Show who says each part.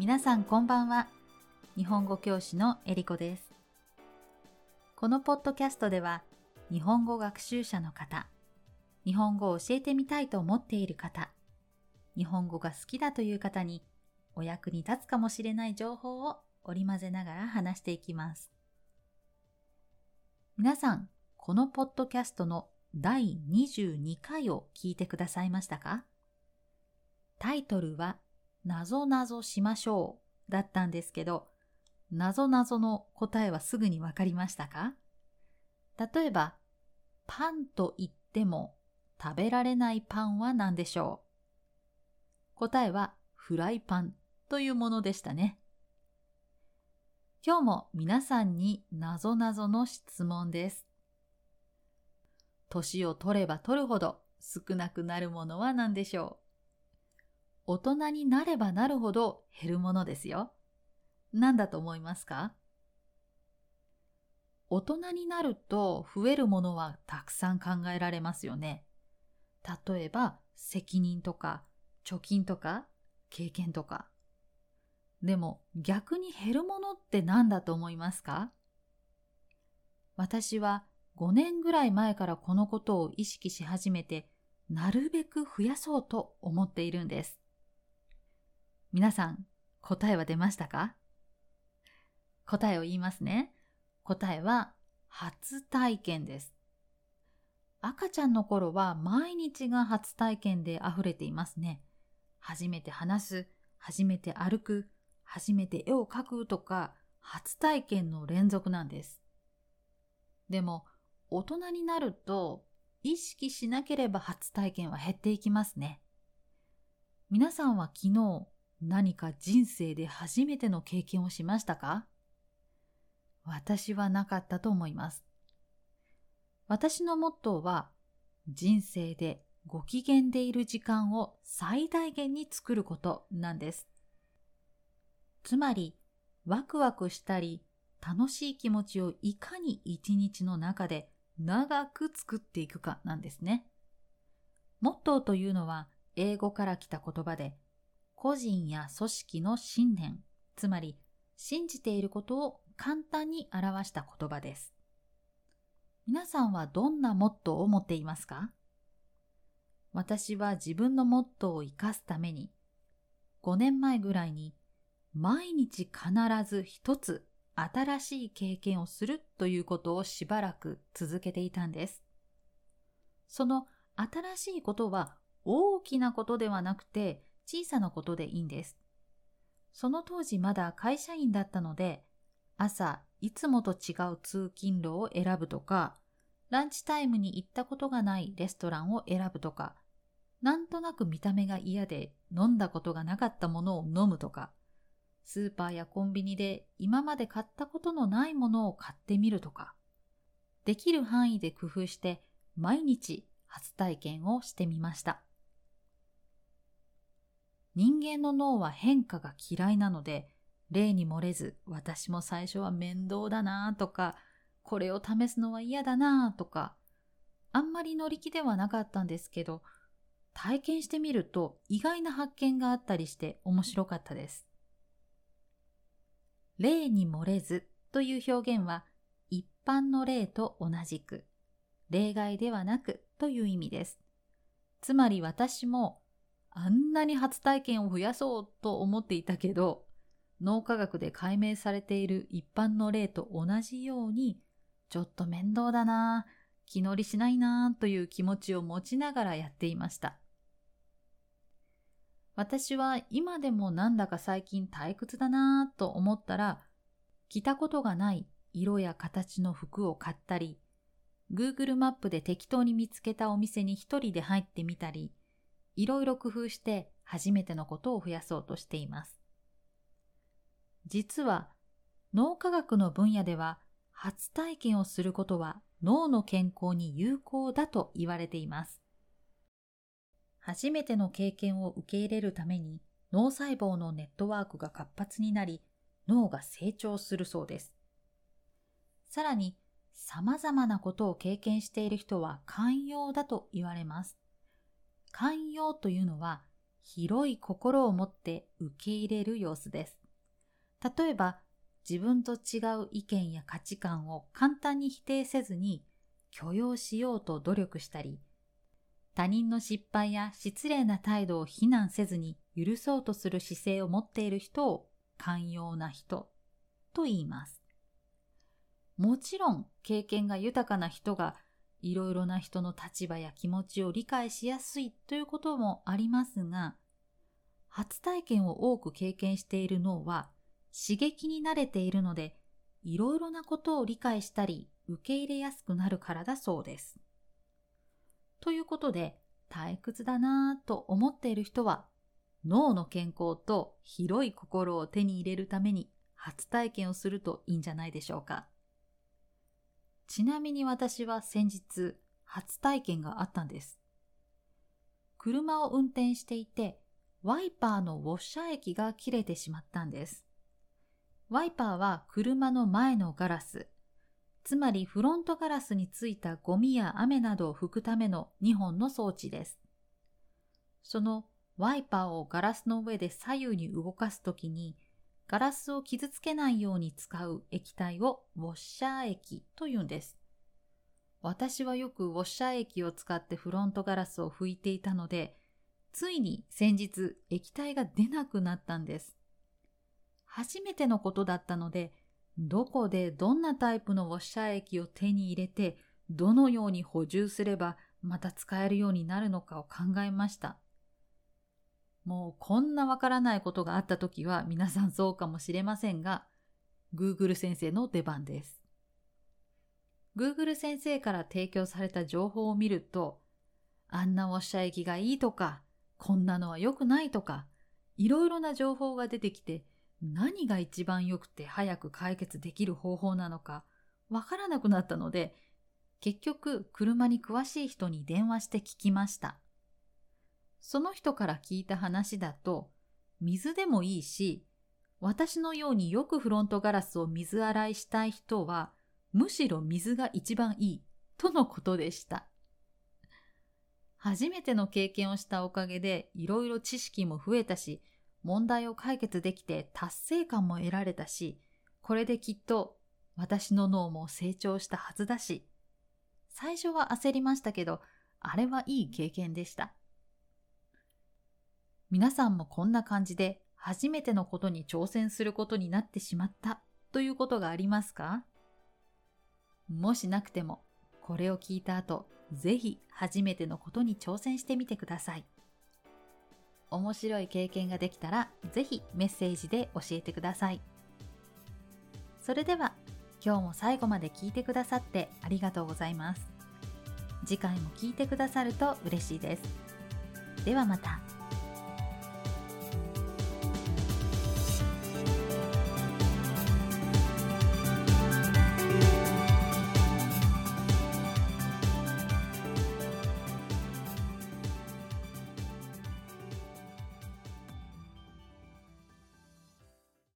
Speaker 1: 皆さんこんばんは。日本語教師のえりこです。このポッドキャストでは、日本語学習者の方、日本語を教えてみたいと思っている方、日本語が好きだという方にお役に立つかもしれない情報を織り交ぜながら話していきます。皆さん、このポッドキャストの第22回を聞いてくださいましたか？タイトルは、なぞなぞしましょうだったんですけど、なぞなぞの答えはすぐにわかりましたか？例えば、パンと言っても食べられないパンは何でしょう？答えはフライパンというものでしたね。今日も皆さんになぞなぞの質問です。年を取れば取るほど少なくなるものは何でしょう？大人になればなるほど減るものですよ。何だと思いますか？大人になると増えるものはたくさん考えられますよね。例えば責任とか貯金とか経験とか。でも逆に減るものって何だと思いますか？私は5年ぐらい前からこのことを意識し始めて、なるべく増やそうと思っているんです。皆さん、答えは出ましたか？答えを言いますね。答えは、初体験です。赤ちゃんの頃は毎日が初体験で溢れていますね。初めて話す、初めて歩く、初めて絵を描くとか、初体験の連続なんです。でも、大人になると、意識しなければ初体験は減っていきますね。皆さんは昨日、何か人生で初めての経験をしましたか？私はなかったと思います。私のモットーは、人生でご機嫌でいる時間を最大限に作ることなんです。つまり、ワクワクしたり、楽しい気持ちをいかに一日の中で長く作っていくかなんですね。モットーというのは英語から来た言葉で、個人や組織の信念、つまり信じていることを簡単に表した言葉です。皆さんはどんなモットーを持っていますか？私は自分のモットーを生かすために、5年前ぐらいに毎日必ず一つ新しい経験をするということをしばらく続けていたんです。その新しいことは大きなことではなくて小さなことでいいんです。その当時まだ会社員だったので、朝いつもと違う通勤路を選ぶとか、ランチタイムに行ったことがないレストランを選ぶとか、なんとなく見た目が嫌で飲んだことがなかったものを飲むとか、スーパーやコンビニで今まで買ったことのないものを買ってみるとか、できる範囲で工夫して毎日初体験をしてみました。人間の脳は変化が嫌いなので、例に漏れず私も最初は面倒だなとか、これを試すのは嫌だなとか、あんまり乗り気ではなかったんですけど、体験してみると意外な発見があったりして面白かったです。例に漏れずという表現は一般の例と同じく例外ではなくという意味です。つまり私もあんなに初体験を増やそうと思っていたけど脳科学で解明されている一般の例と同じようにちょっと面倒だな気乗りしないなという気持ちを持ちながらやっていました。私は今でもなんだか最近退屈だなと思ったら、着たことがない色や形の服を買ったり、Google マップで適当に見つけたお店に一人で入ってみたり、いろいろ工夫して初めてのことを増やそうとしています。実は脳科学の分野では初体験をすることは脳の健康に有効だと言われています。初めての経験を受け入れるために脳細胞のネットワークが活発になり脳が成長するそうです。さらに様々なことを経験している人は寛容だと言われます。寛容というのは広い心を持って受け入れる様子です。例えば、自分と違う意見や価値観を簡単に否定せずに許容しようと努力したり、他人の失敗や失礼な態度を非難せずに許そうとする姿勢を持っている人を寛容な人と言います。もちろん経験が豊かな人がいろいろな人の立場や気持ちを理解しやすいということもありますが、初体験を多く経験している脳は刺激に慣れているので、いろいろなことを理解したり受け入れやすくなるからだそうです。ということで、退屈だなぁと思っている人は、脳の健康と広い心を手に入れるために初体験をするといいんじゃないでしょうか。ちなみに私は先日、初体験があったんです。車を運転していて、ワイパーのウォッシャー液が切れてしまったんです。ワイパーは車の前のガラス、つまりフロントガラスについたゴミや雨などを拭くための2本の装置です。そのワイパーをガラスの上で左右に動かすときに、ガラスを傷つけないように使う液体をウォッシャー液と言うんです。私はよくウォッシャー液を使ってフロントガラスを拭いていたので、ついに先日液体が出なくなったんです。初めてのことだったので、どこでどんなタイプのウォッシャー液を手に入れて、どのように補充すればまた使えるようになるのかを考えました。もうこんなわからないことがあった時は皆さんそうかもしれませんが、Google 先生の出番です。Google 先生から提供された情報を見ると、あんなウォッシャー液がいいとか、こんなのは良くないとか、いろいろな情報が出てきて、何が一番良くて早く解決できる方法なのかわからなくなったので、結局車に詳しい人に電話して聞きました。その人から聞いた話だと、水でもいいし、私のようによくフロントガラスを水洗いしたい人は、むしろ水が一番いいとのことでした。初めての経験をしたおかげでいろいろ知識も増えたし、問題を解決できて達成感も得られたし、これできっと私の脳も成長したはずだし、最初は焦りましたけど、あれはいい経験でした。皆さんもこんな感じで初めてのことに挑戦することになってしまったということがありますか？もしなくても、これを聞いた後、ぜひ初めてのことに挑戦してみてください。面白い経験ができたら、ぜひメッセージで教えてください。それでは、今日も最後まで聞いてくださってありがとうございます。次回も聞いてくださると嬉しいです。ではまた。